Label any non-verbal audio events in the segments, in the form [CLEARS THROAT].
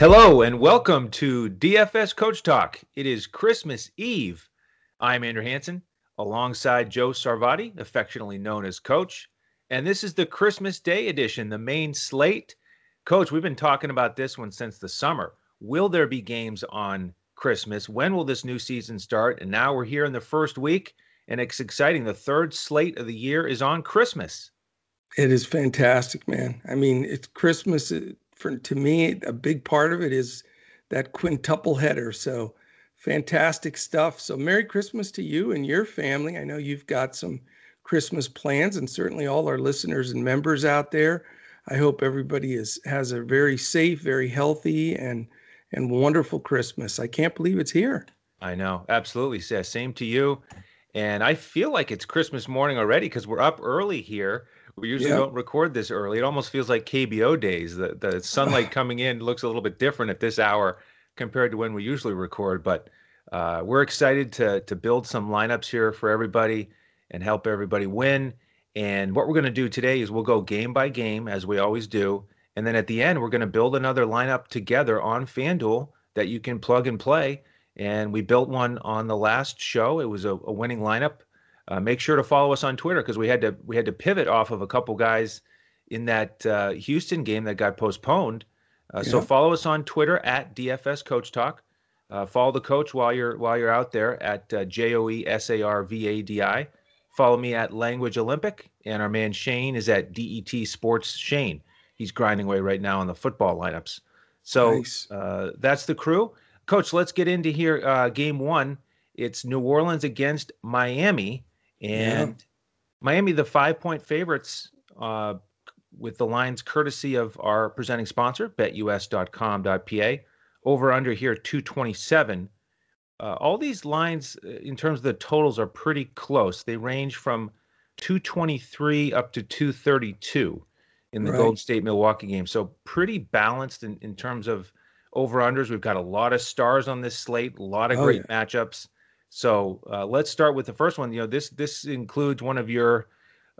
Hello and welcome to DFS Coach Talk. It is Christmas Eve. I'm Andrew Hanson alongside Joe Sarvadi, affectionately known as Coach. And this is the Christmas Day edition, the main slate. Coach, we've been talking about this one since the summer. Will there be games on Christmas? When will this new season start? And now we're here in the first week, and it's exciting. The third slate of the year is on Christmas. It is fantastic, man. I mean, it's Christmas for to me, a big part of it is that quintuple header. So fantastic stuff. So Merry Christmas to you and your family. I know you've got some Christmas plans, and certainly all our listeners and members out there. I hope everybody is has a very safe, very healthy, and and wonderful Christmas. I can't believe it's here. I know, absolutely. Yeah, Same to you. And I feel like it's Christmas morning already because we're up early here. We usually yep. don't record this early. It almost feels like KBO days. The the sunlight [SIGHS] coming in looks a little bit different at this hour compared to when we usually record. But uh, we're excited to to build some lineups here for everybody and help everybody win. And what we're going to do today is we'll go game by game as we always do, and then at the end we're going to build another lineup together on FanDuel that you can plug and play. And we built one on the last show. It was a, a winning lineup uh, make sure to follow us on Twitter because we had to we had to pivot off of a couple guys in that uh, Houston game that got postponed. Uh, yeah. So follow us on Twitter at DFS Coach Talk. Uh, follow the coach while you're while you're out there at uh, J O E S A R V A D I. Follow me at Language Olympic, and our man Shane is at DET Sports Shane. He's grinding away right now on the football lineups. So nice. Uh, that's the crew. Coach, let's get into here. game one. It's New Orleans against Miami. And yeah. Miami, the five point favorites uh, with the lines courtesy of our presenting sponsor, betus.com.pa. Over under here, 227. Uh, all these lines, uh, in terms of the totals, are pretty close. They range from 223 up to 232 in the right. Gold State Milwaukee game. So pretty balanced in, in terms of over unders. We've got a lot of stars on this slate, a lot of oh, great yeah. matchups. So uh, let's start with the first one. You know, this this includes one of your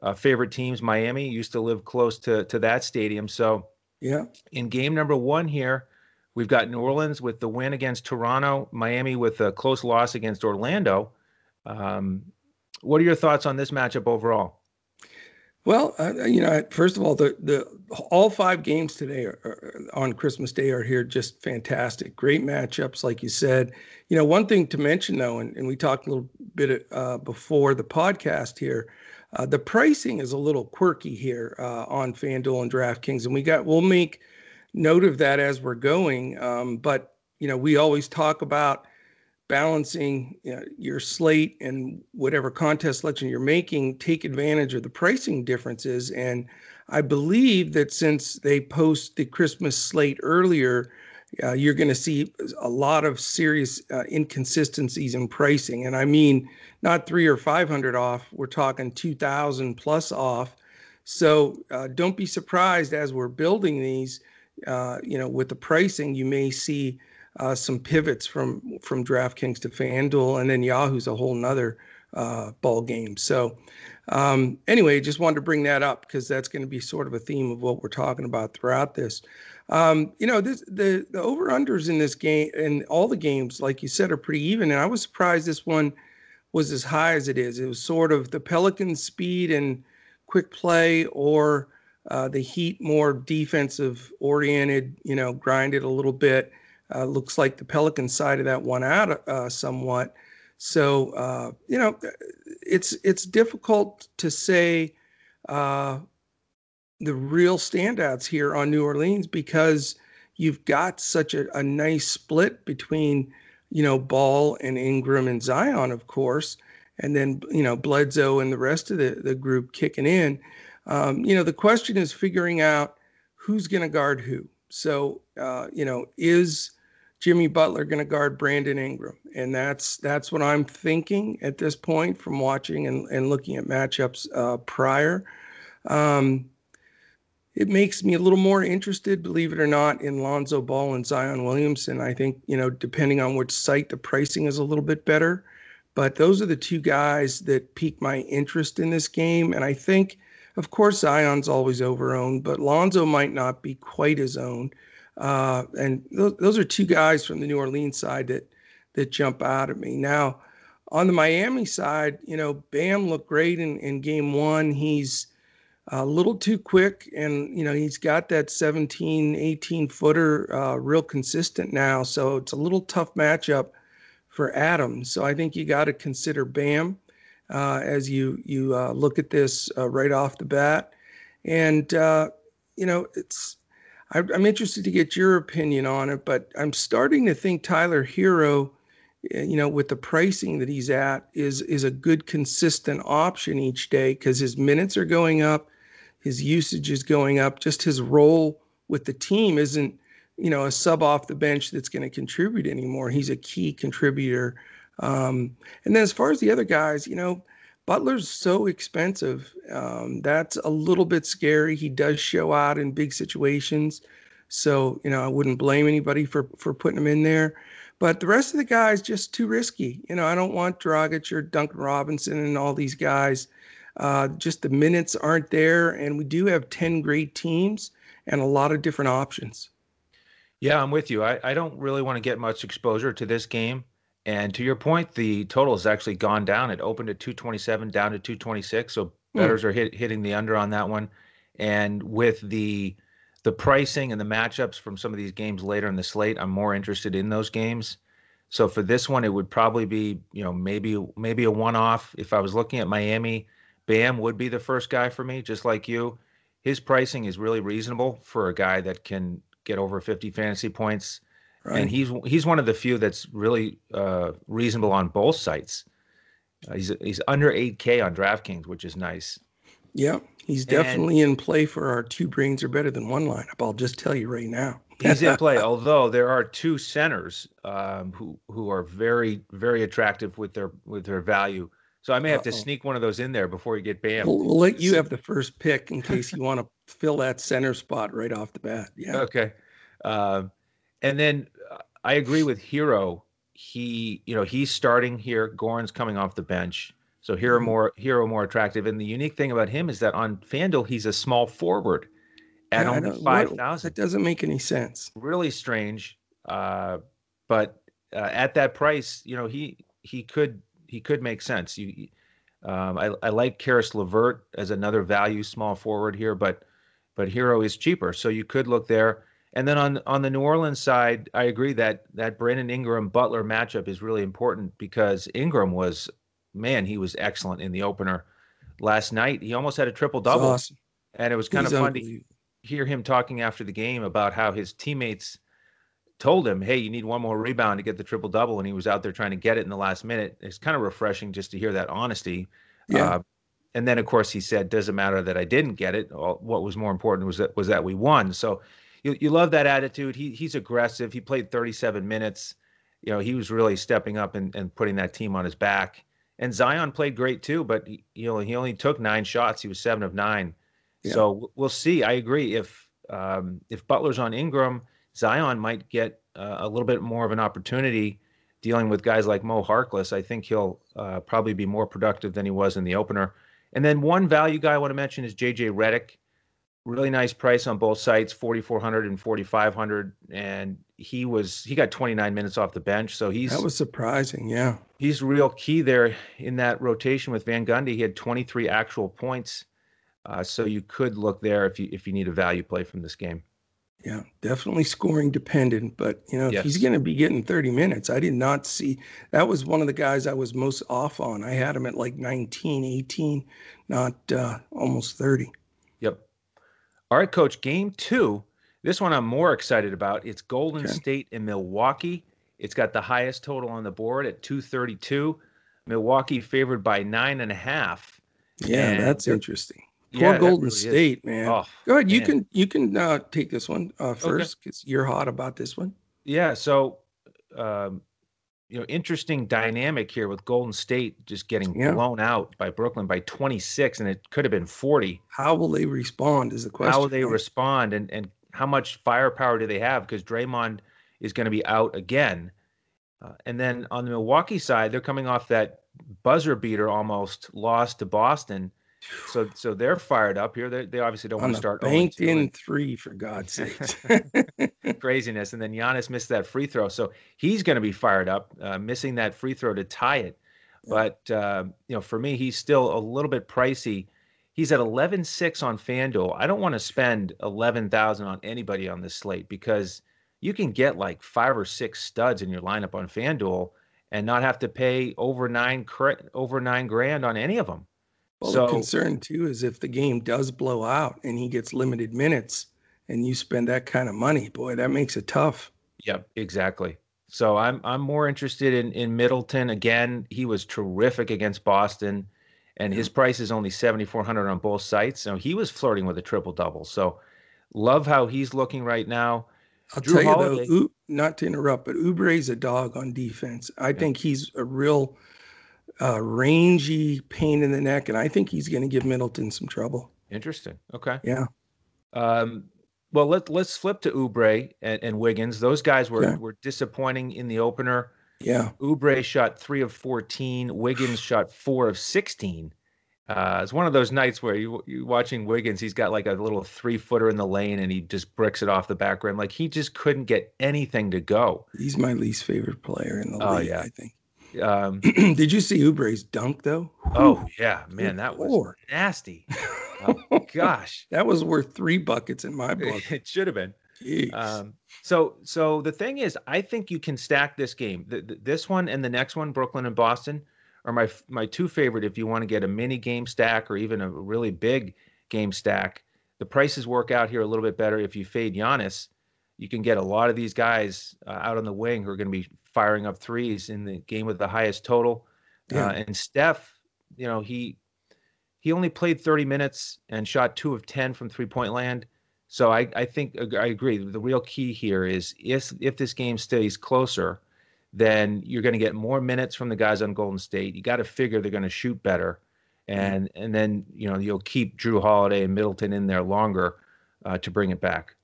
uh, favorite teams, Miami. You used to live close to to that stadium. So yeah, in game number one here, we've got New Orleans with the win against Toronto, Miami with a close loss against Orlando. Um, what are your thoughts on this matchup overall? Well, uh, you know, first of all, the the all five games today are, are, on Christmas Day are here just fantastic. Great matchups, like you said. You know, one thing to mention though, and, and we talked a little bit uh, before the podcast here. Uh, the pricing is a little quirky here uh, on FanDuel and DraftKings, and we got we'll make note of that as we're going. Um, but you know, we always talk about balancing you know, your slate and whatever contest selection you're making, take advantage of the pricing differences. And I believe that since they post the Christmas slate earlier, uh, you're going to see a lot of serious uh, inconsistencies in pricing. And I mean, not three or 500 off, we're talking 2,000 plus off. So uh, don't be surprised as we're building these, uh, you know, with the pricing, you may see uh, some pivots from from DraftKings to FanDuel, and then Yahoo's a whole nother uh, ball game. So um, anyway, just wanted to bring that up because that's going to be sort of a theme of what we're talking about throughout this. Um, you know, this, the the over unders in this game and all the games, like you said, are pretty even. And I was surprised this one was as high as it is. It was sort of the Pelicans' speed and quick play, or uh, the Heat more defensive oriented. You know, grinded a little bit. Uh, looks like the Pelican side of that one out uh, somewhat. So uh, you know, it's it's difficult to say uh, the real standouts here on New Orleans because you've got such a, a nice split between you know Ball and Ingram and Zion, of course, and then you know Bledsoe and the rest of the the group kicking in. Um, you know, the question is figuring out who's going to guard who. So, uh, you know, is Jimmy Butler going to guard Brandon Ingram, and that's that's what I'm thinking at this point from watching and, and looking at matchups uh, prior. Um, it makes me a little more interested, believe it or not, in Lonzo Ball and Zion Williamson. I think you know, depending on which site, the pricing is a little bit better. But those are the two guys that pique my interest in this game, and I think, of course, Zion's always over owned, but Lonzo might not be quite as owned. Uh, and those, are two guys from the New Orleans side that that jump out at me. Now, on the Miami side, you know, Bam looked great in, in game one. He's a little too quick and, you know, he's got that 17, 18 footer uh, real consistent now. So it's a little tough matchup for Adams. So I think you got to consider Bam uh, as you, you uh, look at this uh, right off the bat. And, uh, you know, it's, I'm interested to get your opinion on it, but I'm starting to think Tyler Herro Eh, you know, with the pricing that he's at, is is a good consistent option each day because his minutes are going up, his usage is going up. Just his role with the team isn't, you know, a sub off the bench that's going to contribute anymore. He's a key contributor. Um, and then as far as the other guys, you know, Butler's so expensive. Um, that's a little bit scary. He does show out in big situations. So, you know, I wouldn't blame anybody for for putting him in there. But the rest of the guys just too risky. You know, I don't want Dragic or Duncan Robinson and all these guys. Uh, just the minutes aren't there, and we do have ten great teams and a lot of different options. Yeah, I'm with you. I, I don't really want to get much exposure to this game. And to your point, the total has actually gone down. It opened at 227, down to 226. So hmm. bettors mm. are hit, hitting the under on that one. And with the the pricing and the matchups from some of these games later in the slate, I'm more interested in those games. So for this one, it would probably be, you know, maybe maybe a one-off. If I was looking at Miami, Bam would be the first guy for me, just like you. His pricing is really reasonable for a guy that can get over 50 fantasy points, right. and he's he's one of the few that's really uh, reasonable on both sites. Uh, he's he's under 8K on DraftKings, which is nice. Yeah, he's definitely and, in play for our two brains are better than one lineup. I'll just tell you right now. he's in play, [LAUGHS] although there are two centers um, who who are very very attractive with their with their value. So I may have Uh-oh. to sneak one of those in there before you get banned. We'll, we'll let you have the first pick in case you want to [LAUGHS] fill that center spot right off the bat. Yeah. Okay. Uh, and then uh, I agree with Herro. He, you know, he's starting here. Goran's coming off the bench. So Herro mm-hmm. more Herro more attractive. And the unique thing about him is that on FanDuel he's a small forward at yeah, only five thousand. That doesn't make any sense. Really strange. Uh, but uh, at that price, you know, he he could he could make sense. You, um, I I like Caris LeVert as another value small forward here, but but Herro is cheaper, so you could look there. And then on on the New Orleans side, I agree that that Brandon Ingram Butler matchup is really important because Ingram was man, he was excellent in the opener last night. He almost had a triple double. Awesome. And it was kind He's of fun to hear him talking after the game about how his teammates told him, "Hey, you need one more rebound to get the triple double," and he was out there trying to get it in the last minute. It's kind of refreshing just to hear that honesty. Yeah. Uh, and then, of course, he said, "Doesn't matter that I didn't get it. What was more important was that was that we won." So, you you love that attitude. He he's aggressive. He played 37 minutes. You know, he was really stepping up and, and putting that team on his back. And Zion played great too, but he, you know he only took nine shots. He was seven of nine. Yeah. So we'll see. I agree. If um, if Butler's on Ingram, Zion might get uh, a little bit more of an opportunity dealing with guys like Mo Harkless. I think he'll uh, probably be more productive than he was in the opener. And then one value guy I want to mention is JJ Redick really nice price on both sites 4400 and 4500 and he was he got 29 minutes off the bench. So he's that was surprising yeah. He's real key there in that rotation with van gundy. He had 23 actual points. Uh, so you could look there if you if you need a value play from this game. Yeah definitely scoring dependent. But you know yes. he's going to be getting 30 minutes i did not see that was one of the guys i was most off on. I had him at like 19 18 not uh, almost 30 yep all right, coach, game two. This one I'm more excited about. It's Golden okay. State in Milwaukee. It's got the highest total on the board at 232. Milwaukee favored by nine and a half. Yeah, and that's interesting. Poor yeah, Golden really State, is. man. Oh, Go ahead. You man. can you can uh, take this one uh, first because okay. you're hot about this one. Yeah. So um, you know, interesting dynamic here with Golden State just getting yeah. blown out by Brooklyn by 26, and it could have been 40. How will they respond? Is the question. How will they respond, and and how much firepower do they have? Because Draymond is going to be out again, uh, and then on the Milwaukee side, they're coming off that buzzer beater almost loss to Boston, So so they're fired up here. They, they obviously don't want to start banked in three for God's [LAUGHS] sake. [LAUGHS] Craziness. And then Giannis missed that free throw, so he's going to be fired up, uh, missing that free throw to tie it. Yeah. But uh, you know, for me, he's still a little bit pricey. He's at 11.6 on FanDuel. I don't want to spend 11,000 on anybody on this slate because you can get like five or six studs in your lineup on FanDuel and not have to pay over nine over nine grand on any of them. Well, so, the concern too is if the game does blow out and he gets limited minutes and you spend that kind of money, boy, that makes it tough. Yep, exactly. So I'm I'm more interested in in Middleton again. He was terrific against Boston, and his price is only seventy four hundred on both sites. So he was flirting with a triple double. So love how he's looking right now. I'll Jrue tell Holiday, you though, not to interrupt, but Oubre's a dog on defense. I yeah. think he's a real uh, rangy pain in the neck, and I think he's going to give Middleton some trouble. Interesting. Okay. Yeah. Um, well, let let's flip to Oubre and, and Wiggins. Those guys were were disappointing in the opener. Yeah. Oubre shot three of fourteen. Wiggins [SIGHS] shot four of sixteen. Uh, it's one of those nights where you you watching Wiggins. He's got like a little three footer in the lane, and he just bricks it off the back rim. Like he just couldn't get anything to go. He's my least favorite player in the oh, league. Yeah. I think. Um, [CLEARS THROAT] Did you see Oubre's dunk though? Oh yeah, man, that was nasty. [LAUGHS] Oh, gosh, that was worth three buckets in my book. [LAUGHS] It should have been. Um, so, so the thing is, I think you can stack this game. The, the, this one and the next one, Brooklyn and Boston are my my two favorite if you want to get a mini game stack or even a really big game stack. The prices work out here a little bit better if you fade Giannis. You can get a lot of these guys uh, out on the wing who are going to be firing up threes in the game with the highest total. Yeah. Uh, and Steph, you know, he he only played 30 minutes and shot two of 10 from three point land. So I, I think I agree. The real key here is if if this game stays closer, then you're going to get more minutes from the guys on Golden State. You got to figure they're going to shoot better, and and then you know you'll keep Jrue Holiday and Middleton in there longer uh, to bring it back.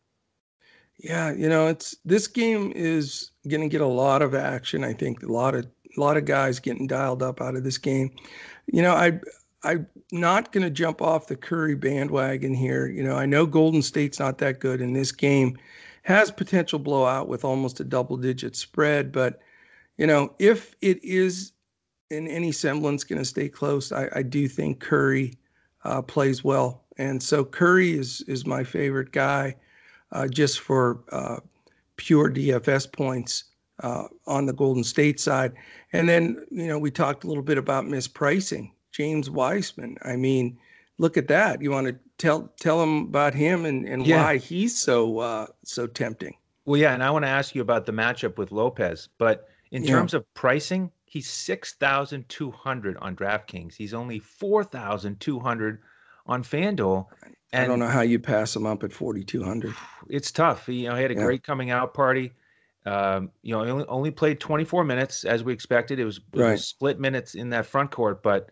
Yeah, you know, it's this game is going to get a lot of action. I think a lot of a lot of guys getting dialed up out of this game. You know, I I'm not going to jump off the Curry bandwagon here. You know, I know Golden State's not that good in this game. Has potential blowout with almost a double digit spread, but you know, if it is in any semblance going to stay close, I, I, do think Curry uh, plays well, and so Curry is is my favorite guy, uh, just for uh, pure DFS points uh, on the Golden State side. And then you know we talked a little bit about mispricing James Wiseman. I mean, look at that. You want to tell tell him about him and and yeah. why he's so uh, so tempting. Well, yeah, and I want to ask you about the matchup with Lopez, but in yeah. terms of pricing, he's 6,200 on DraftKings. He's only 4,200 on FanDuel. And I don't know how you pass him up at 4,200. It's tough. He, you know, he had a yeah. great coming out party. Um, you know, he only, only, played 24 minutes as we expected. It was, it right. was split minutes in that front court, but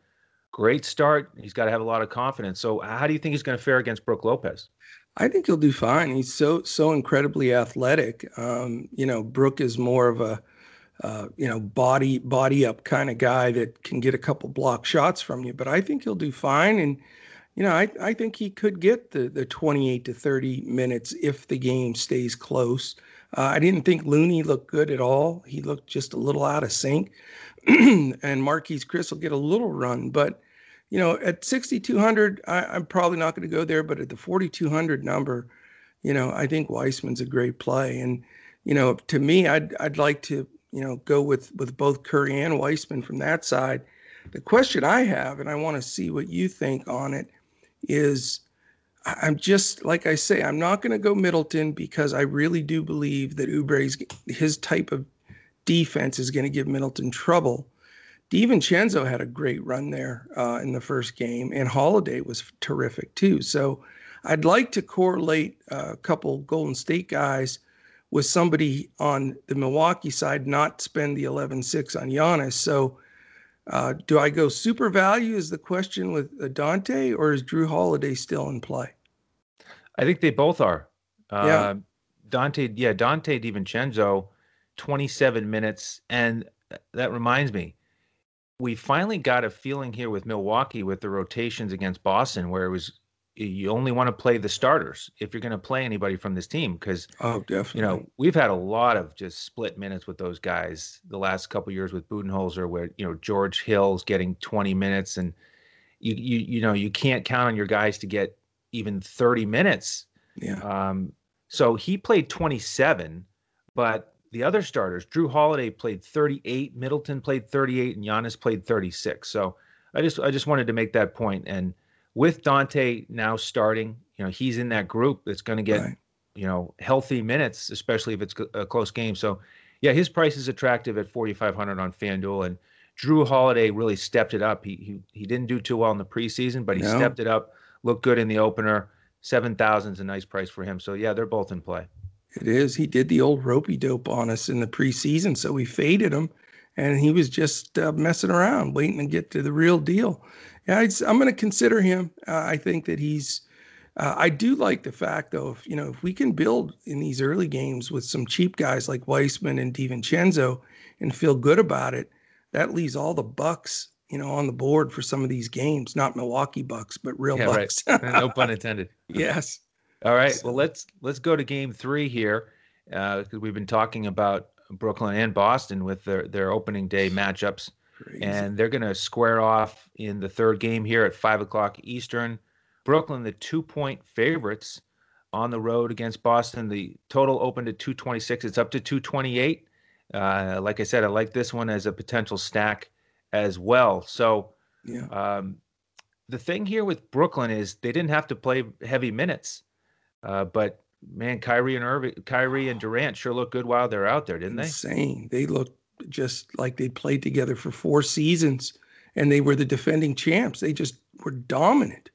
great start. He's got to have a lot of confidence. So, how do you think he's going to fare against Brook Lopez? I think he'll do fine. He's so so incredibly athletic. Um, you know, Brook is more of a uh, you know, body body up kind of guy that can get a couple block shots from you. But I think he'll do fine, and you know, I I think he could get the the 28 to 30 minutes if the game stays close. Uh, I didn't think Looney looked good at all. He looked just a little out of sync, [CLEARS THROAT] and Marquese Chriss will get a little run, but you know, at 6,200, I'm probably not going to go there, but at the 4,200 number, you know, I think Wiseman's a great play. And, you know, to me, I'd, I'd like to you know, go with with both Curry and Wiseman from that side. The question I have, and I want to see what you think on it, is I'm just like I say, I'm not going to go Middleton because I really do believe that Oubre's his type of defense is going to give Middleton trouble. DiVincenzo had a great run there uh, in the first game, and Holiday was terrific too. So I'd like to correlate a couple Golden State guys with somebody on the Milwaukee side not spend the 11-6 on Giannis. So uh, do I go super value is the question with uh, Dante or is Jrue Holiday still in play? I think they both are. Uh, yeah. Dante, yeah, Dante DiVincenzo, 27 minutes. And that reminds me, we finally got a feeling here with Milwaukee with the rotations against Boston, where it was you only want to play the starters if you're going to play anybody from this team because oh definitely you know we've had a lot of just split minutes with those guys the last couple years with Budenholzer where you know George Hill's getting 20 minutes and you you you know you can't count on your guys to get even 30 minutes yeah um so he played 27 but the other starters, Jrue Holiday played 38, Middleton played 38, and Giannis played 36. So I just I just wanted to make that. And with Dante now starting, you know, he's in that group that's going to get right. you know healthy minutes, especially if it's a close game. So yeah, his price is attractive at 4,500 on FanDuel, and Jrue Holiday really stepped it up. He he he didn't do too well in the preseason, but he no. stepped it up. Looked good in the opener. Seven thousand is a nice price for him. So yeah, they're both in play. It is. He did the old ropey dope on us in the preseason, so we faded him, and he was just uh, messing around, waiting to get to the real deal. Yeah, i am going to consider him. Uh, I think that he's. Uh, I do like the fact, though, if you know, if we can build in these early games with some cheap guys like Wiseman and DiVincenzo, and feel good about it, that leaves all the bucks, you know, on the board for some of these games. Not Milwaukee bucks, but real yeah, bucks. Right. [LAUGHS] no pun intended. [LAUGHS] yes. All right. Well, let's let's go to Game Three here because uh, we've been talking about Brooklyn and Boston with their their opening day matchups, Crazy. and they're going to square off in the third game here at five o'clock Eastern. Brooklyn, the two point favorites on the road against Boston. The total opened at 226. It's up to 228. Uh, like I said, I like this one as a potential stack as well. So, yeah. Um, the thing here with Brooklyn is they didn't have to play heavy minutes. Uh, but man, Kyrie and Irving, Kyrie and Durant sure look good while they're out there, didn't they? Insane. They looked just like they played together for four seasons, and they were the defending champs. They just were dominant,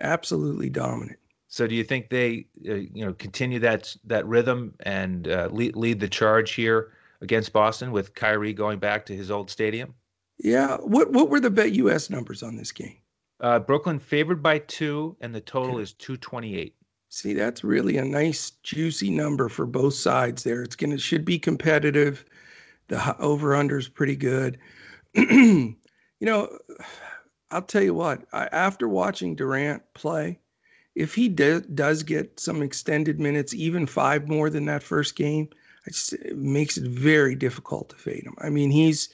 absolutely dominant. So, do you think they, uh, you know, continue that that rhythm and uh, lead, lead the charge here against Boston with Kyrie going back to his old stadium? Yeah. What What were the BetUS numbers on this game? Uh, Brooklyn favored by two, and the total is two twenty eight. See, that's really a nice juicy number for both sides there. It's gonna should be competitive. The over under is pretty good. [CLEARS THROAT] you know, I'll tell you what. I, after watching Durant play, if he do, does get some extended minutes, even five more than that first game, just, it makes it very difficult to fade him. I mean, he's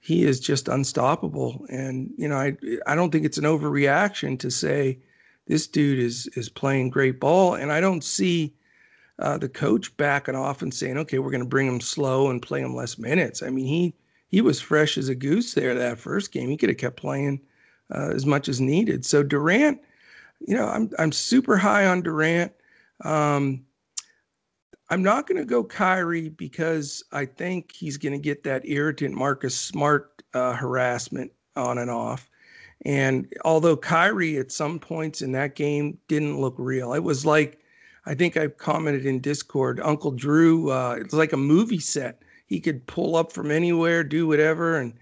he is just unstoppable, and you know, I I don't think it's an overreaction to say this dude is is playing great ball, and I don't see uh, the coach backing off and saying, "Okay, we're going to bring him slow and play him less minutes." I mean, he he was fresh as a goose there that first game. He could have kept playing uh, as much as needed. So Durant, you know, I'm I'm super high on Durant. Um, I'm not going to go Kyrie because I think he's going to get that irritant Marcus Smart uh, harassment on and off. And although Kyrie at some points in that game didn't look real, it was like I think I commented in Discord, Uncle Drew, uh, it's like a movie set. He could pull up from anywhere, do whatever, and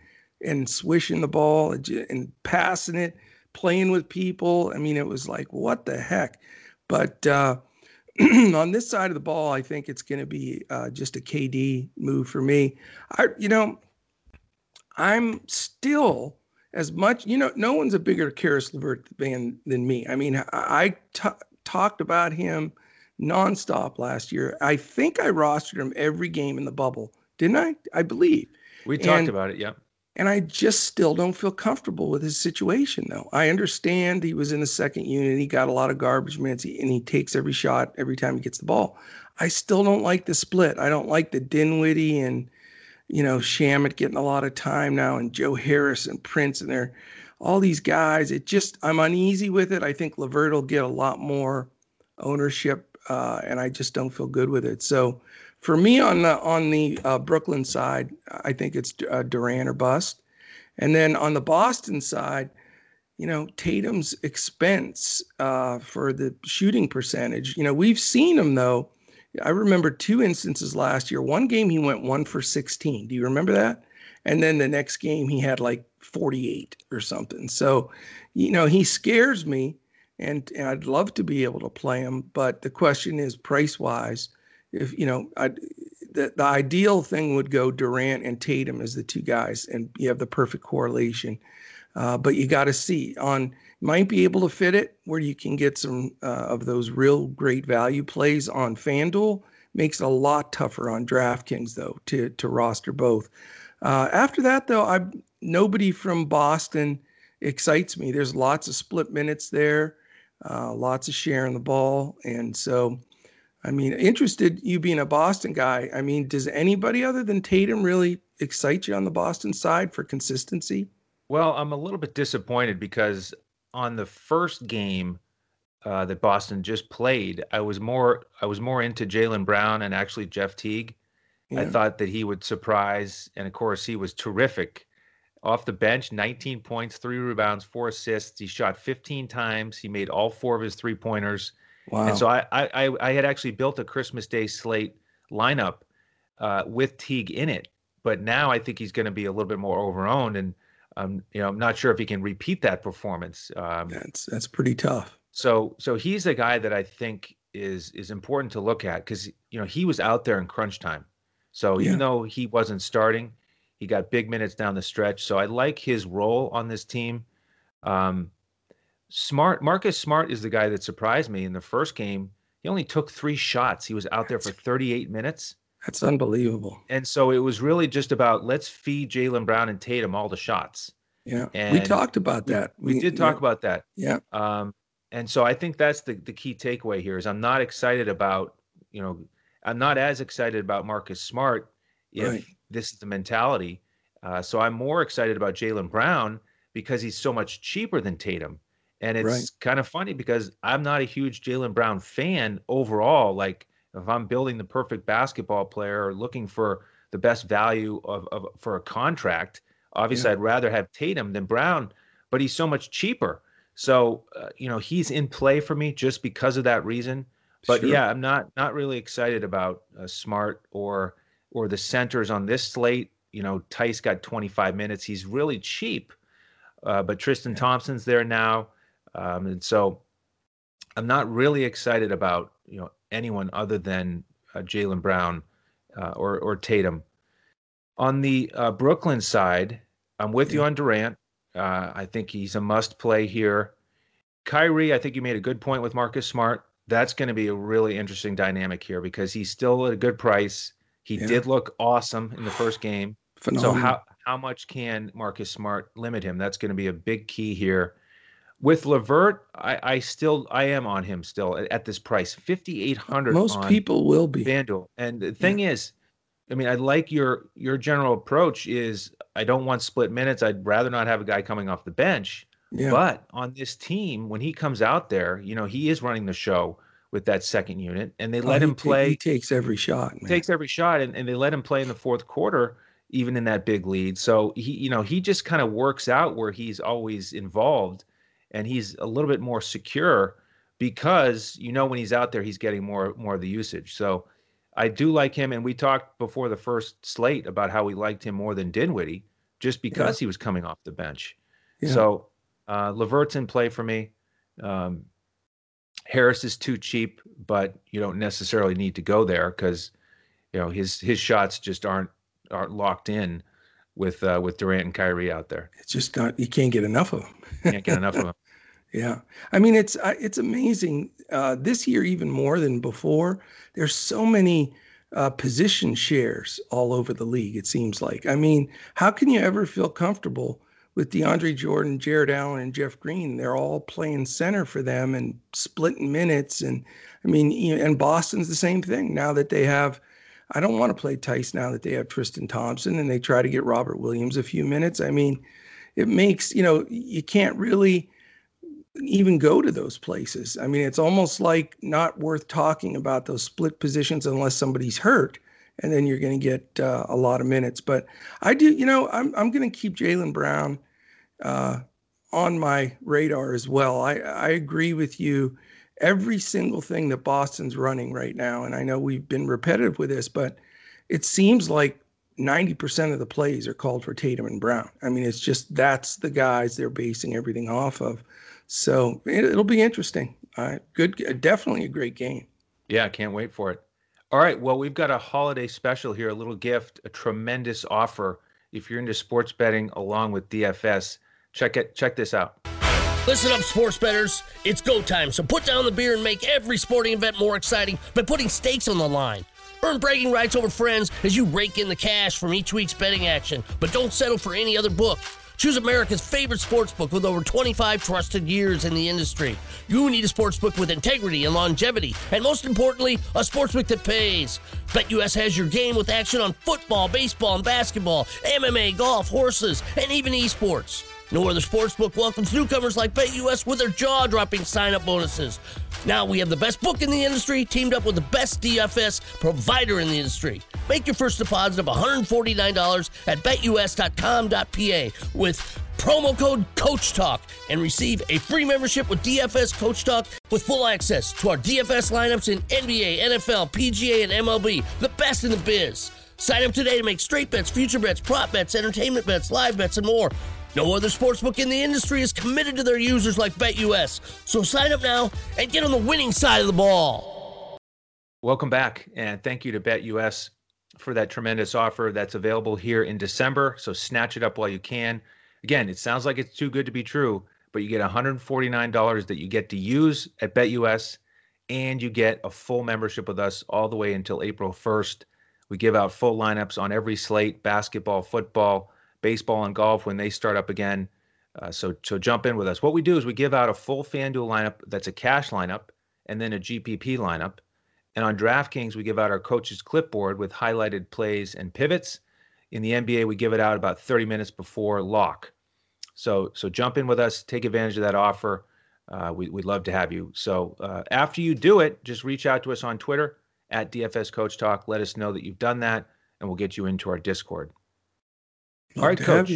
and swishing the ball and, passing it, playing with people. I mean, it was like what the heck. But uh, [CLEARS THROAT] on this side of the ball, I think it's going to be uh, just a KD move for me. I, you know, I'm still as much, you know, no one's a bigger Caris LeVert fan than me. I mean, I talked about him nonstop last year. I think I rostered him every game in the bubble, didn't I? I believe. We talked and, about it, yeah. And I just still don't feel comfortable with his situation, though. I understand he was in the second unit, he got a lot of garbage minutes, and he takes every shot every time he gets the ball. I still don't like the split. I don't like the Dinwiddie and you know, Shamet getting a lot of time now, and Joe Harris and Prince, and they're all these guys. It just I'm uneasy with it. I think LeVert will get a lot more ownership, uh, and I just don't feel good with it. So for me on the on the uh, Brooklyn side, I think it's uh, Durant or bust, and then on the Boston side, you know Tatum's expense uh, for the shooting percentage. You know we've seen him though I remember two instances last year. One game he went one for 16. Do you remember that? And then the next game he had like 48 or something. So, you know, he scares me and, and I'd love to be able to play him. But the question is price wise, if, you know, I'd, the, the ideal thing would go Durant and Tatum as the two guys, and you have the perfect correlation. Uh, but you got to see on might be able to fit it where you can get some uh, of those real great value plays on FanDuel. Makes it a lot tougher on DraftKings though to to roster both. Uh, after that though, I nobody from Boston excites me. There's lots of split minutes there, uh, lots of sharing the ball, and so. I mean, interested you being a Boston guy. I mean, does anybody other than Tatum really excite you on the Boston side for consistency? Well, I'm a little bit disappointed because on the first game uh, that Boston just played, I was more I was more into Jaylen Brown and actually Jeff Teague. Yeah. I thought that he would surprise, and of course he was terrific off the bench. 19 points, three rebounds, four assists. He shot 15 times. He made all four of his three pointers. Wow. And so I, I I had actually built a Christmas Day slate lineup uh, with Teague in it, but now I think he's going to be a little bit more overowned and um, you know, I'm not sure if he can repeat that performance. Um, that's that's pretty tough. So so he's a guy that I think is is important to look at because you know he was out there in crunch time. So yeah. even though he wasn't starting, he got big minutes down the stretch. So I like his role on this team. Um, Smart Marcus Smart is the guy that surprised me in the first game. He only took three shots. He was out there for 38 minutes. That's unbelievable. And so it was really just about let's feed Jaylen Brown and Tatum all the shots. Yeah, and we talked about that. We, we did talk yeah. about that. Yeah. Um, and so I think that's the the key takeaway here is I'm not excited about you know I'm not as excited about Marcus Smart if right. this is the mentality. Uh, so I'm more excited about Jaylen Brown because he's so much cheaper than Tatum. And it's right. kind of funny because I'm not a huge Jaylen Brown fan overall. Like if I'm building the perfect basketball player or looking for the best value of, of for a contract, obviously yeah. I'd rather have Tatum than Brown, but he's so much cheaper. So uh, you know he's in play for me just because of that reason. But sure. yeah, I'm not not really excited about uh, Smart or or the centers on this slate. You know, Theis got 25 minutes. He's really cheap, uh, but Tristan Thompson's there now, um, and so I'm not really excited about you know anyone other than uh, Jaylen Brown uh, or or Tatum. On the uh, Brooklyn side, I'm with yeah. you on Durant. Uh, I think he's a must play here. Kyrie, I think you made a good point with Marcus Smart. That's going to be a really interesting dynamic here because he's still at a good price. He yeah. did look awesome in the first game. Phenomenal. So how how much can Marcus Smart limit him? That's going to be a big key here. With LeVert, I, I still I am on him still at, at this price, fifty eight hundred. Most people will be FanDuel. And the thing yeah. is, I mean, I like your your general approach. Is I don't want split minutes. I'd rather not have a guy coming off the bench. Yeah. But on this team, when he comes out there, you know, he is running the show with that second unit, and they oh, let him play. he takes every shot. Man. Takes every shot, and, and they let him play in the fourth quarter, even in that big lead. So he, you know, he just kind of works out where he's always involved and he's a little bit more secure because you know when he's out there he's getting more more of the usage. So I do like him, and we talked before the first slate about how we liked him more than Dinwiddie just because yeah. he was coming off the bench. Yeah. So uh, LeVert's in play for me. Um, Harris is too cheap, but you don't necessarily need to go there because you know his his shots just aren't aren't locked in with uh, with Durant and Kyrie out there. It's just not you can't get enough of them. can't get enough of them. [LAUGHS] Yeah, I mean it's it's amazing uh, this year even more than before. There's so many uh, position shares all over the league. It seems like. I mean, how can you ever feel comfortable with DeAndre Jordan, Jarrett Allen, and Jeff Green? They're all playing center for them and splitting minutes. And I mean, and Boston's the same thing now that they have. I don't want to play Theis now that they have Tristan Thompson and they try to get Robert Williams a few minutes. I mean, it makes you know you can't really even go to those places. I mean, it's almost like not worth talking about those split positions unless somebody's hurt, and then you're going to get uh, a lot of minutes. But I do, you know, I'm I'm going to keep Jaylen Brown uh, on my radar as well. I I agree with you. Every single thing that Boston's running right now, and I know we've been repetitive with this, but it seems like 90% of the plays are called for Tatum and Brown. I mean, it's just that's the guys they're basing everything off of. So it, will be interesting. Uh, good, definitely a great game. Yeah, can't wait for it. All right. Well, we've got a holiday special here, a little gift, a tremendous offer. If you're into sports betting along with DFS, check it. Check this out. Listen up, sports betters. It's go time, so put down the beer and make every sporting event more exciting by putting stakes on the line. Earn bragging rights over friends as you rake in the cash from each week's betting action, but don't settle for any other book. Choose America's favorite sports book with over 25 trusted years in the industry. You need a sports book with integrity and longevity, and most importantly, a sports book that pays. BetUS has your game with action on football, baseball, and basketball, MMA, golf, horses, and even esports. No other sportsbook welcomes newcomers like BetUS with their jaw-dropping sign-up bonuses. Now we have the best book in the industry teamed up with the best DFS provider in the industry. Make your first deposit of $149 at betus.com.pa with promo code Coach Talk and receive a free membership with DFS Coach Talk with full access to our DFS lineups in NBA, NFL, PGA, and MLB, the best in the biz. Sign up today to make straight bets, future bets, prop bets, entertainment bets, live bets, and more. No other sportsbook in the industry is committed to their users like BetUS. So sign up now and get on the winning side of the ball. Welcome back, and thank you to BetUS for that tremendous offer that's available here in December. So snatch it up while you can. Again, it sounds like it's too good to be true, but you get $149 that you get to use at BetUS, and you get a full membership with us all the way until April 1st. We give out full lineups on every slate basketball, football, baseball and golf when they start up again. Uh, so so jump in with us. What we do is we give out a full FanDuel lineup that's a cash lineup and then a GPP lineup. And on DraftKings, we give out our coach's clipboard with highlighted plays and pivots. In the NBA, we give it out about 30 minutes before lock. So so jump in with us, take advantage of that offer. Uh, we, would love to have you. So uh, after you do it, just reach out to us on Twitter at DFS Coach Talk. Let us know that you've done that, and we'll get you into our Discord. All right, coach.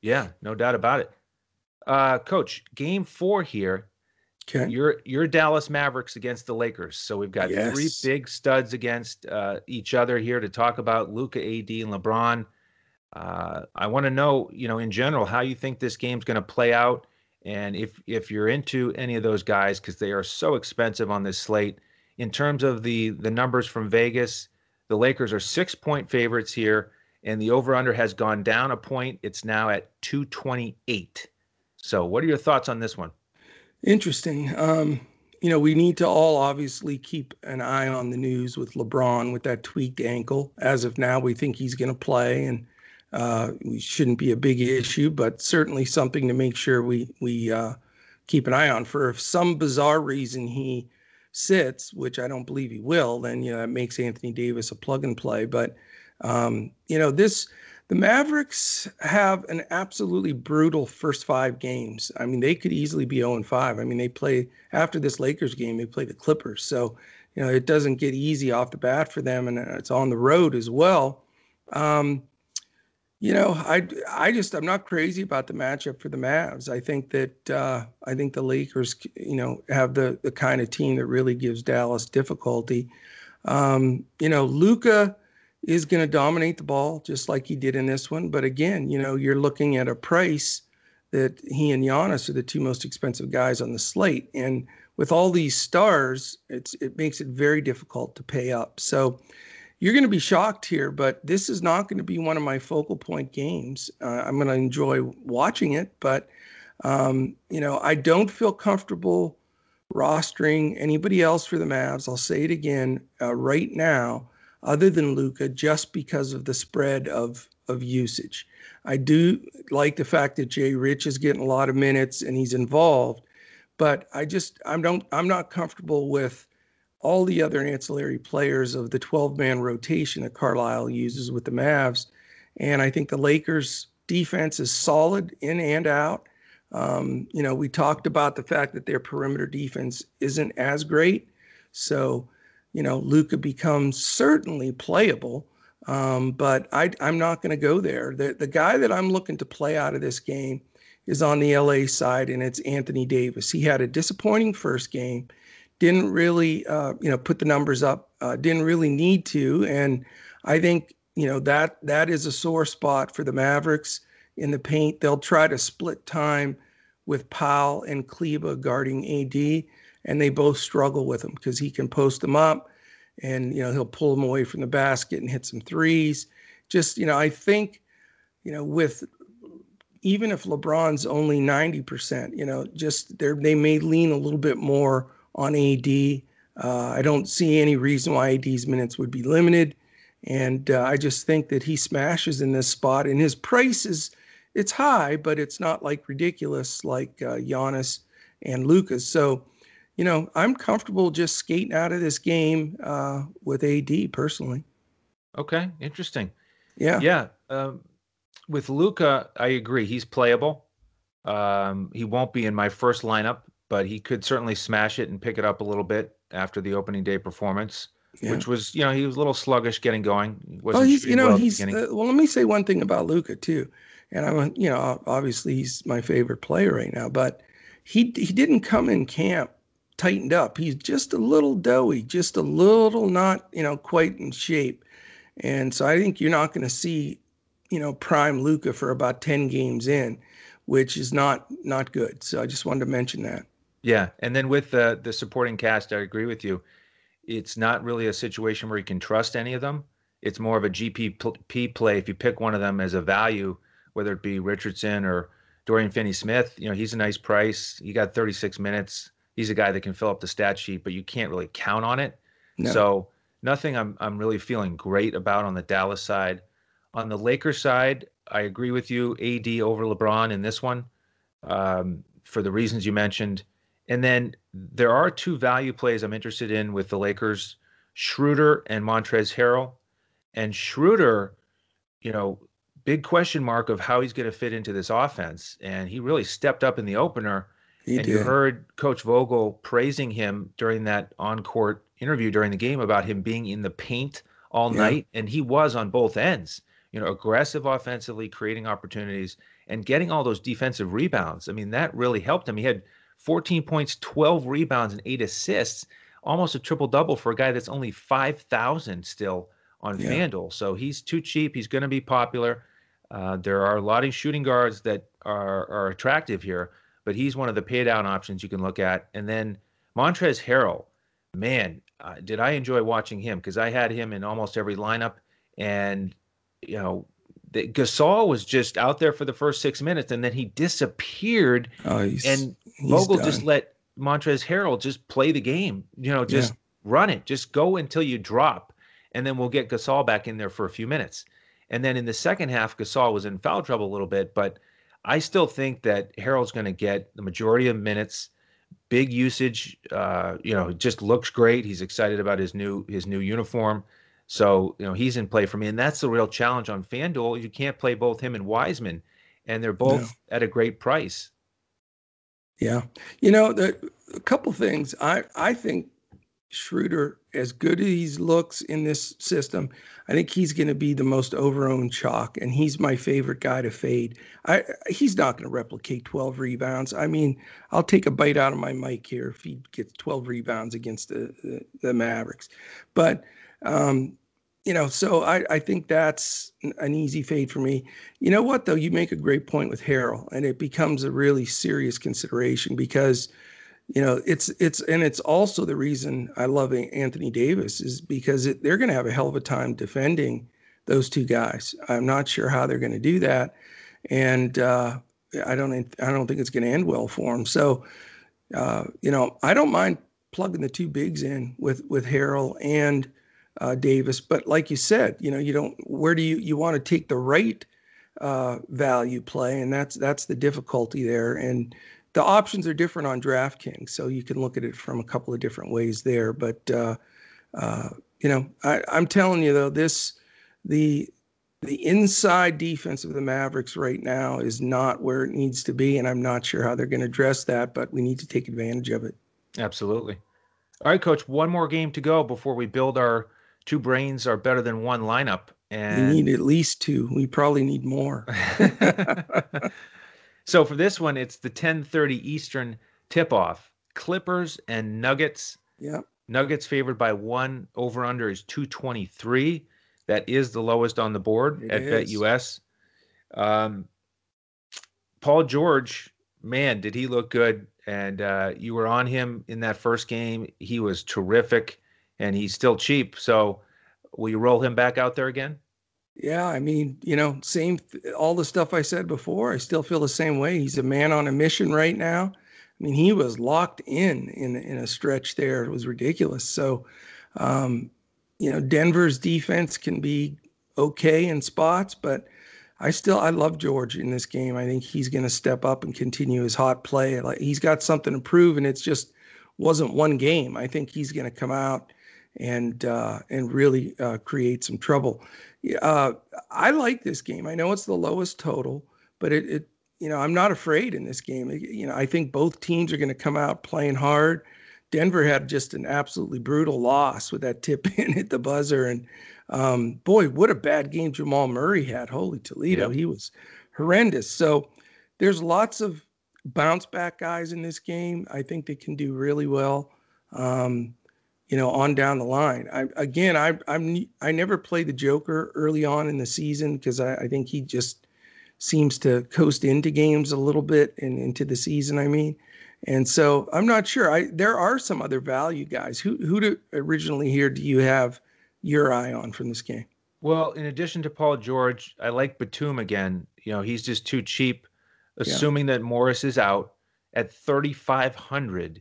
Yeah, no doubt about it. Uh, coach, game four here. Okay. You're you're Dallas Mavericks against the Lakers. So we've got yes. three big studs against uh, each other here to talk about Luka, AD, and LeBron. Uh, I want to know, you know, in general, how you think this game's going to play out, and if if you're into any of those guys because they are so expensive on this slate. In terms of the the numbers from Vegas, the Lakers are six point favorites here and the over under has gone down a point. It's now at 228. So, what are your thoughts on this one? Interesting. Um, you know, we need to all obviously keep an eye on the news with LeBron with that tweaked ankle. As of now, we think he's going to play, and uh, we shouldn't be a big issue, but certainly something to make sure we we uh, keep an eye on. For if some bizarre reason he sits, which I don't believe he will, then you know that makes Anthony Davis a plug and play. But um, you know, this the Mavericks have an absolutely brutal first five games. I mean, they could easily be 0 and 5. I mean, they play after this Lakers game, they play the Clippers. So, you know, it doesn't get easy off the bat for them, and it's on the road as well. Um, you know, I I just I'm not crazy about the matchup for the Mavs. I think that uh, I think the Lakers, you know, have the the kind of team that really gives Dallas difficulty. Um, you know, Luka is going to dominate the ball just like he did in this one. But again, you know, you're looking at a price that he and Giannis are the two most expensive guys on the slate. And with all these stars, it's it makes it very difficult to pay up. So you're going to be shocked here, but this is not going to be one of my focal point games. Uh, I'm going to enjoy watching it, but um, you know, I don't feel comfortable rostering anybody else for the Mavs. I'll say it again uh, right now other than Luka just because of the spread of of usage. I do like the fact that Jay Rich is getting a lot of minutes and he's involved, but I just I don't I'm not comfortable with all the other ancillary players of the 12 man rotation that Carlisle uses with the Mavs. And I think the Lakers defense is solid in and out. Um, you know, we talked about the fact that their perimeter defense isn't as great. So you know, Luka becomes certainly playable. Um, but I, am not going to go there. The, the guy that I'm looking to play out of this game is on the LA side, and it's Anthony Davis. He had a disappointing first game, didn't really, uh, you know, put the numbers up, uh, didn't really need to, and I think you know that that is a sore spot for the Mavericks in the paint. They'll try to split time with Powell and Kleber guarding AD and they both struggle with him because he can post them up and you know he'll pull them away from the basket and hit some threes. Just you know, I think you know with even if LeBron's only 90%, you know, just they they may lean a little bit more on AD. Uh, I don't see any reason why AD's minutes would be limited. And uh, I just think that he smashes in this spot. And his price is, it's high, but it's not like ridiculous like uh, Giannis and Luka's. So, you know, I'm comfortable just skating out of this game uh, with AD personally. Okay, interesting. Yeah. Yeah. Um, with Luka, I agree. He's playable. Um, he won't be in my first lineup, but he could certainly smash it and pick it up a little bit after the opening day performance, yeah. which was, you know, he was a little sluggish getting going. He well, he's, you know, well he's, uh, well, let me say one thing about Luka, too. And I'm, you know, obviously he's my favorite player right now, but he, he didn't come in camp tightened up. He's just a little doughy, just a little not, you know, quite in shape. And so I think you're not going to see, you know, prime Luka for about 10 games in, which is not not good. So I just wanted to mention that. Yeah, and then with the the supporting cast, I agree with you. It's not really a situation where you can trust any of them. It's more of a GPP play if you pick one of them as a value, whether it be Richardson or Dorian Finney-Smith. You know, he's a nice price. He got 36 minutes. He's a guy that can fill up the stat sheet, but you can't really count on it. No. So nothing I'm I'm really feeling great about on the Dallas side. On the Lakers side, I agree with you. AD over LeBron in this one, um, for the reasons you mentioned. And then there are two value plays I'm interested in with the Lakers Schroeder and Montrezl Harrell. And Schroeder, you know, big question mark of how he's going to fit into this offense. And he really stepped up in the opener. He and did. you heard Coach Vogel praising him during that on court interview during the game about him being in the paint all yeah. night. And he was on both ends, you know, aggressive offensively, creating opportunities and getting all those defensive rebounds. I mean, that really helped him. He had 14 points, 12 rebounds, and eight assists. Almost a triple double for a guy that's only 5,000 still on yeah. FanDuel. So he's too cheap. He's going to be popular. Uh, there are a lot of shooting guards that are, are attractive here, but he's one of the pay down options you can look at. And then Montrezl Harrell, man, uh, did I enjoy watching him because I had him in almost every lineup. And, you know, the, Gasol was just out there for the first six minutes and then he disappeared. Oh, and Vogel done. just let Montrezl Harrell just play the game. You know, just yeah. run it. Just go until you drop, and then we'll get Gasol back in there for a few minutes. And then in the second half, Gasol was in foul trouble a little bit, but I still think that Harrell's going to get the majority of minutes. Big usage. Uh, you know, just looks great. He's excited about his new his new uniform. So, you know, he's in play for me. And that's the real challenge on FanDuel. You can't play both him and Wiseman, and they're both no. at a great price. Yeah. You know, the, a couple things. I, I think Schroeder, as good as he looks in this system, I think he's going to be the most overowned chalk, and he's my favorite guy to fade. I he's not going to replicate 12 rebounds. I mean, I'll take a bite out of my mic here if he gets 12 rebounds against the the, the Mavericks, but um, you know, so I, I think that's an easy fade for me. You know what, though? You make a great point with Harrell, and it becomes a really serious consideration because, you know, it's it's and it's also the reason I love Anthony Davis is because it, they're going to have a hell of a time defending those two guys. I'm not sure how they're going to do that, and uh, I don't I don't think it's going to end well for them. So, uh, you know, I don't mind plugging the two bigs in with with Harrell and uh, Davis. But like you said, you know, you don't. Where do you you want to take the right uh, value play, and that's that's the difficulty there. And the options are different on DraftKings, so you can look at it from a couple of different ways there. But uh, uh, you know, I, I'm telling you though, this the the inside defense of the Mavericks right now is not where it needs to be, and I'm not sure how they're going to address that. But we need to take advantage of it. Absolutely. All right, coach. One more game to go before we build our two brains are better than one lineup. And we need at least two. We probably need more. [LAUGHS] [LAUGHS] so for this one, it's the 10:30 Eastern tip-off. Clippers and Nuggets. Yeah. Nuggets favored by one. Over under is 223. That is the lowest on the board it at BetUS. Um, Paul George, man, did he look good? And uh, you were on him in that first game. He was terrific and he's still cheap. So, will you roll him back out there again? Yeah, I mean, you know, same all the stuff I said before. I still feel the same way. He's a man on a mission right now. I mean, he was locked in in in a stretch there. It was ridiculous. So, um, you know, Denver's defense can be okay in spots, but I still I love George in this game. I think he's going to step up and continue his hot play. Like he's got something to prove, and it's just wasn't one game. I think he's going to come out and uh, and really uh, create some trouble. Uh, I like this game. I know it's the lowest total, but it, it you know I'm not afraid in this game. You know I think both teams are going to come out playing hard. Denver had just an absolutely brutal loss with that tip [LAUGHS] in at the buzzer, and um, boy, what a bad game Jamal Murray had. Holy Toledo, he was horrendous. So there's lots of bounce back guys in this game. I think they can do really well. Um, you know, on down the line. I again, I I'm I never played the Joker early on in the season because I, I think he just seems to coast into games a little bit and into the season. I mean, and so I'm not sure. I there are some other value guys. Who who do, originally here do you have your eye on from this game? Well, in addition to Paul George, I like Batum again. You know, he's just too cheap. Assuming yeah. that Morris is out at 3,500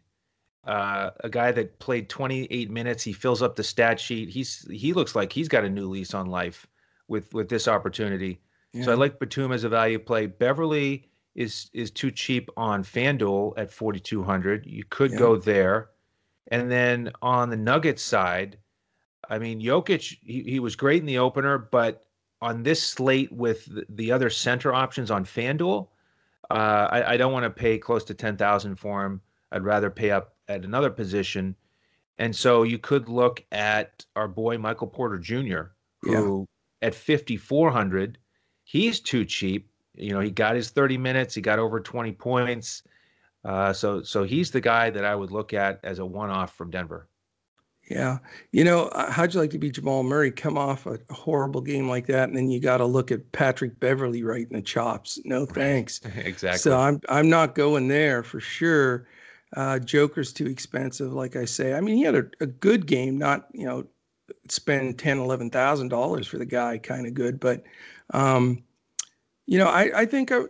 uh, a guy that played 28 minutes. He fills up the stat sheet. He's he looks like he's got a new lease on life with with this opportunity. Yeah. So I like Batum as a value play. Beverley is is too cheap on FanDuel at 4200. You could yeah. go there. And then on the Nuggets side, I mean Jokic he, he was great in the opener, but on this slate with the, the other center options on FanDuel, uh, I, I don't want to pay close to 10,000 for him. I'd rather pay up at another position. And so you could look at our boy Michael Porter Jr., who yeah. at 5,400, he's too cheap. You know, he got his 30 minutes, he got over 20 points. Uh, so, so he's the guy that I would look at as a one-off from Denver. Yeah, you know, uh, how'd you like to be Jamal Murray? Come off a horrible game like that, and then you got to look at Patrick Beverley right in the chops. No thanks. [LAUGHS] exactly. So I'm I'm not going there for sure. Uh, Joker's too expensive, like I say. I mean, he had a, a good game, not you know, spend ten, eleven thousand dollars for the guy, kind of good. But um, you know, I I think I, uh,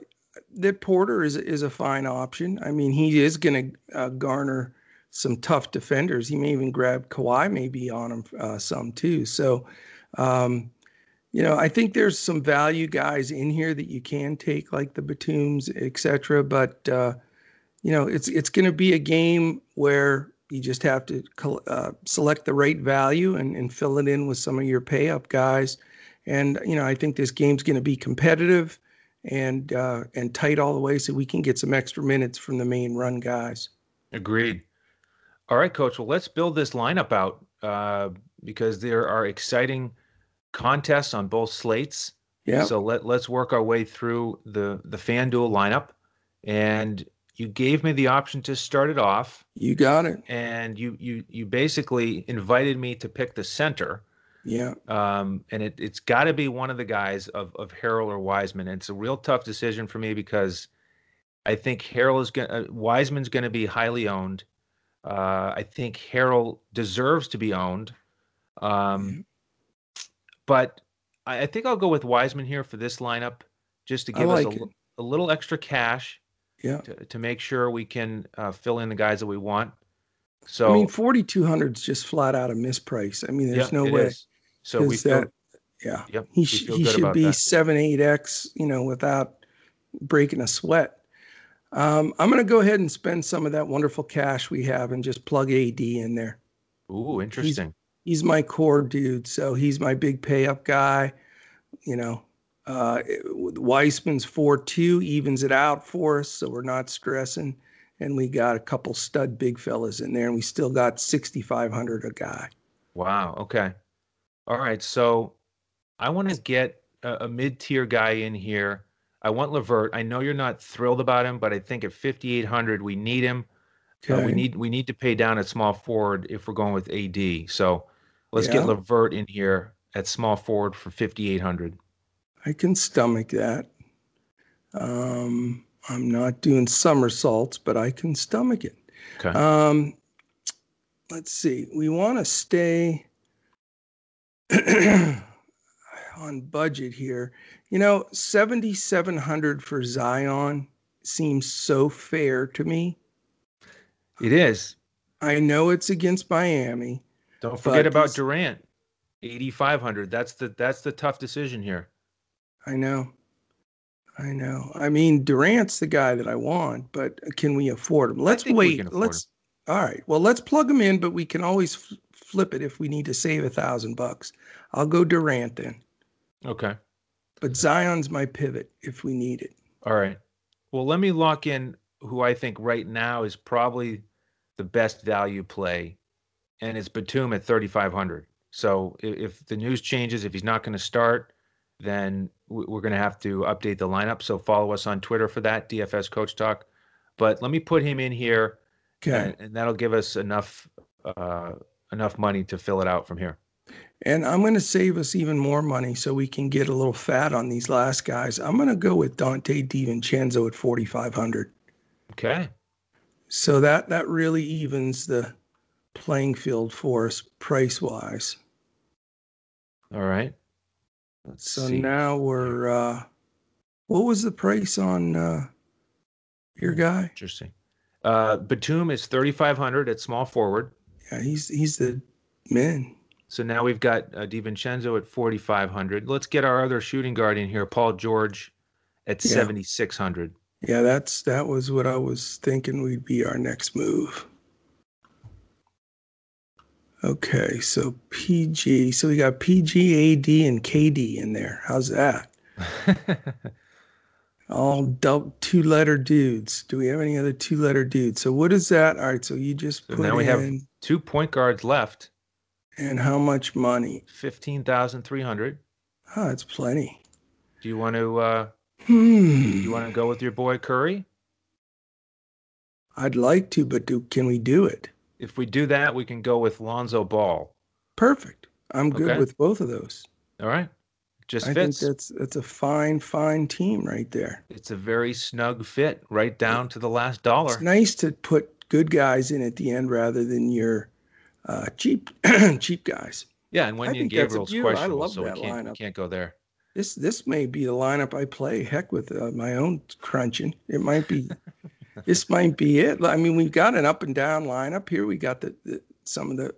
that Porter is is a fine option. I mean, he is going to uh, garner some tough defenders. He may even grab Kawhi maybe on him uh, some too. So. Um, you know, I think there's some value guys in here that you can take, like the Batums, et cetera. But uh, you know, it's it's going to be a game where you just have to uh, select the right value and, and fill it in with some of your pay up guys. And you know, I think this game's going to be competitive and uh, and tight all the way, so we can get some extra minutes from the main run guys. Agreed. All right, coach. Well, let's build this lineup out uh, because there are exciting contests on both slates. Yeah. So let let's work our way through the the FanDuel lineup, and you gave me the option to start it off. You got it. And you you you basically invited me to pick the center. Yeah. Um, and it it's got to be one of the guys of of Harrell or Wiseman. And it's a real tough decision for me because I think Harrell is going uh, Wiseman's going to be highly owned. Uh, I think Harrell deserves to be owned. Um, mm-hmm. but I, I, think I'll go with Wiseman here for this lineup, just to give like us a, a little extra cash yeah. to, to make sure we can uh, fill in the guys that we want. So i mean 4200 is just flat out a misprice. I mean there's no way is. so we feel, that yeah yep, he, sh- he should be that. 7 8x you know without breaking a sweat. Um, i'm going to go ahead and spend some of that wonderful cash we have and just plug ad in there. Ooh, interesting. he's, he's my core dude so he's my big pay up guy you know uh, Wiseman's 4 2 evens it out for us, so we're not stressing. And we got a couple stud big fellas in there, and we still got 6,500 a guy. Wow. Okay. All right. So I want to get a, a mid tier guy in here. I want LeVert. I know you're not thrilled about him, but I think at 5,800 we need him. Okay. Uh, we need we need to pay down at small forward if we're going with AD. So let's yeah. get LeVert in here at small forward for 5,800. I can stomach that. Um, I'm not doing somersaults, but I can stomach it. Okay. Um, let's see. We want to stay [CLEARS THROAT] on budget here. You know, 7700 for Zion seems so fair to me. It is. I know it's against Miami. Don't forget about Durant. 8500. That's the that's the tough decision here. I know. I know. I mean, Durant's the guy that I want, but can we afford him? Let's wait. Let's. Him. All right. Well, let's plug him in, but we can always f- flip it if we need to save a thousand bucks. I'll go Durant then. Okay. But Zion's my pivot if we need it. All right. Well, let me lock in who I think right now is probably the best value play, and it's Batum at 3,500. So if the news changes, if he's not going to start, then we're going to have to update the lineup. So follow us on Twitter for that, DFS Coach Talk. But let me put him in here, okay. and, and that'll give us enough uh, enough money to fill it out from here. And I'm going to save us even more money so we can get a little fat on these last guys. I'm going to go with Donte DiVincenzo at 4,500. Okay. So that that really evens the playing field for us price wise. All right. Let's so see. now we're uh what was the price on uh your guy? Interesting. Uh Batum is 3500 at small forward. Yeah, he's he's the man. So now we've got uh, DiVincenzo at 4500. Let's get our other shooting guard in here, Paul George at yeah. 7600. Yeah, that's that was what I was thinking We'd be our next move. Okay, so PG. So we got PG, AD, and KD in there. How's that? [LAUGHS] All two letter dudes. Do we have any other two letter dudes? So what is that? All right, so you just so put now we have two point guards left. And how much money? Fifteen thousand three hundred. Oh, that's plenty. Do you want to uh hmm. you want to go with your boy Curry? I'd like to, but do can we do it? If we do that, we can go with Lonzo Ball. Perfect. I'm good okay. with both of those. All right. Just I fits. think that's that's a fine, fine team right there. It's a very snug fit, right down to the last dollar. It's nice to put good guys in at the end rather than your uh, cheap [CLEARS THROAT] cheap guys. Yeah, and when you Gabriel's questionable, I love so that we can't, lineup. can't go there. This this may be the lineup I play. Heck with uh, my own crunching. It might be [LAUGHS] this might be it. I mean, we've got an up and down lineup here. We got the, the some of the,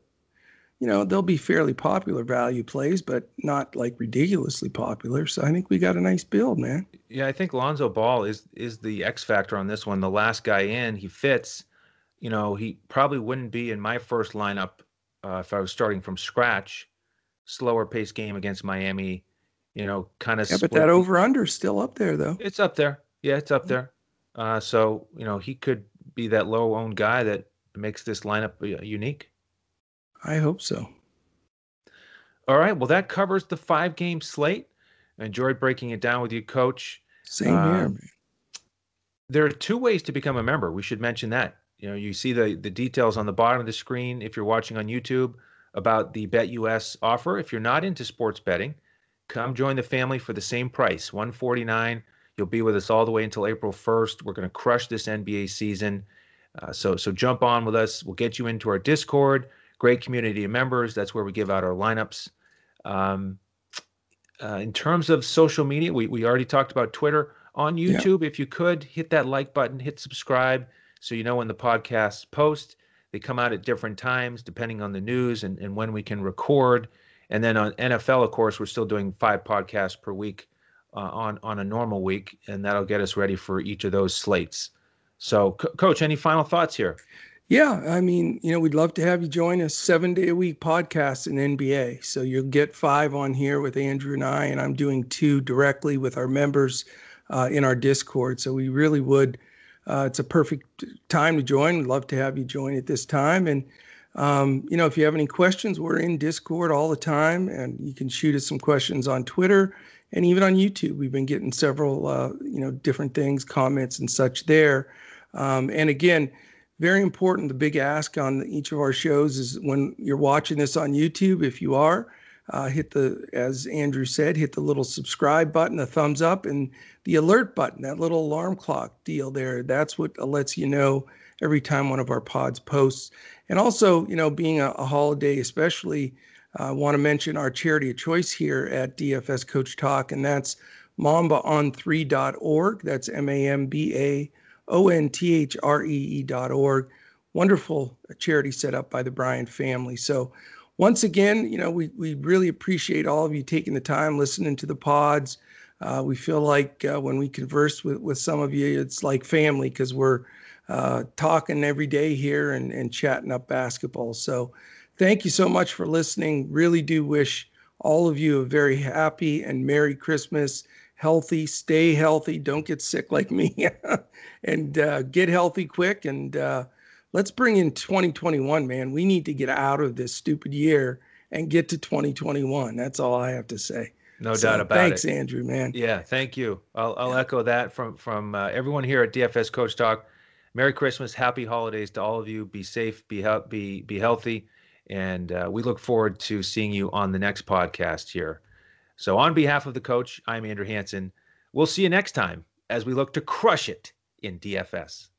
you know, they'll be fairly popular value plays, but not like ridiculously popular. So I think we got a nice build, man. Yeah, I think Lonzo Ball is is the X factor on this one. The last guy in, he fits. You know, he probably wouldn't be in my first lineup uh, if I was starting from scratch. Slower pace game against Miami. You know, kind of. Yeah, but that over under is still up there, though. It's up there. Yeah, it's up there. Uh, so you know he could be that low owned guy that makes this lineup uh, unique. I hope so. All right. Well, that covers the five game slate. I enjoyed breaking it down with you, Coach. Same um, here. Man. There are two ways to become a member. We should mention that. You know, you see the the details on the bottom of the screen if you're watching on YouTube about the BetUS offer. If you're not into sports betting, come join the family for the same price, 149 You'll be with us all the way until April 1st. We're going to crush this NBA season. Uh, so so jump on with us. We'll get you into our Discord. Great community of members. That's where we give out our lineups. Um, uh, in terms of social media, we, we already talked about Twitter. On YouTube, yeah. if you could hit that like button, hit subscribe so you know when the podcasts post. They come out at different times depending on the news and, and when we can record. And then on NFL, of course, we're still doing five podcasts per week uh, on on a normal week, and that'll get us ready for each of those slates. So, Coach, any final thoughts here? Yeah, I mean, you know, we'd love to have you join us seven day a week podcast in NBA. So you'll get five on here with Andrew and I, and I'm doing two directly with our members uh, in our Discord. So we really would. Uh, it's a perfect time to join. We'd love to have you join at this time. And um, you know, if you have any questions, we're in Discord all the time, and you can shoot us some questions on Twitter and even on YouTube, we've been getting several, uh, you know, different things, comments and such there. Um, and again, very important. The big ask on each of our shows is when you're watching this on YouTube, if you are, uh, hit the, as Andrew said, hit the little subscribe button, the thumbs up, and the alert button, that little alarm clock deal there. That's what lets you know every time one of our pods posts. And also, you know, being a, a holiday, especially, I want to mention our charity of choice here at DFS Coach Talk, and that's mambaon3.org. That's M A M B A O N T H R E E.org. Wonderful charity set up by the Bryant family. So, once again, you know, we, we really appreciate all of you taking the time listening to the pods. Uh, we feel like uh, when we converse with, with some of you, it's like family because we're uh, talking every day here and, and chatting up basketball. So, thank you so much for listening. Really do wish all of you a very happy and Merry Christmas. Healthy, stay healthy, don't get sick like me, [LAUGHS] and uh, get healthy quick. And uh, let's bring in 2021, man. We need to get out of this stupid year and get to 2021. That's all I have to say. No so, doubt about thanks, it. Thanks, Andrew, man. Yeah, thank you. I'll, I'll yeah. echo that from from uh, everyone here at DFS Coach Talk. Merry Christmas, Happy Holidays to all of you. Be safe, be be be healthy, and uh, we look forward to seeing you on the next podcast here. So, on behalf of the coach, I'm Andrew Hanson. We'll see you next time as we look to crush it in DFS.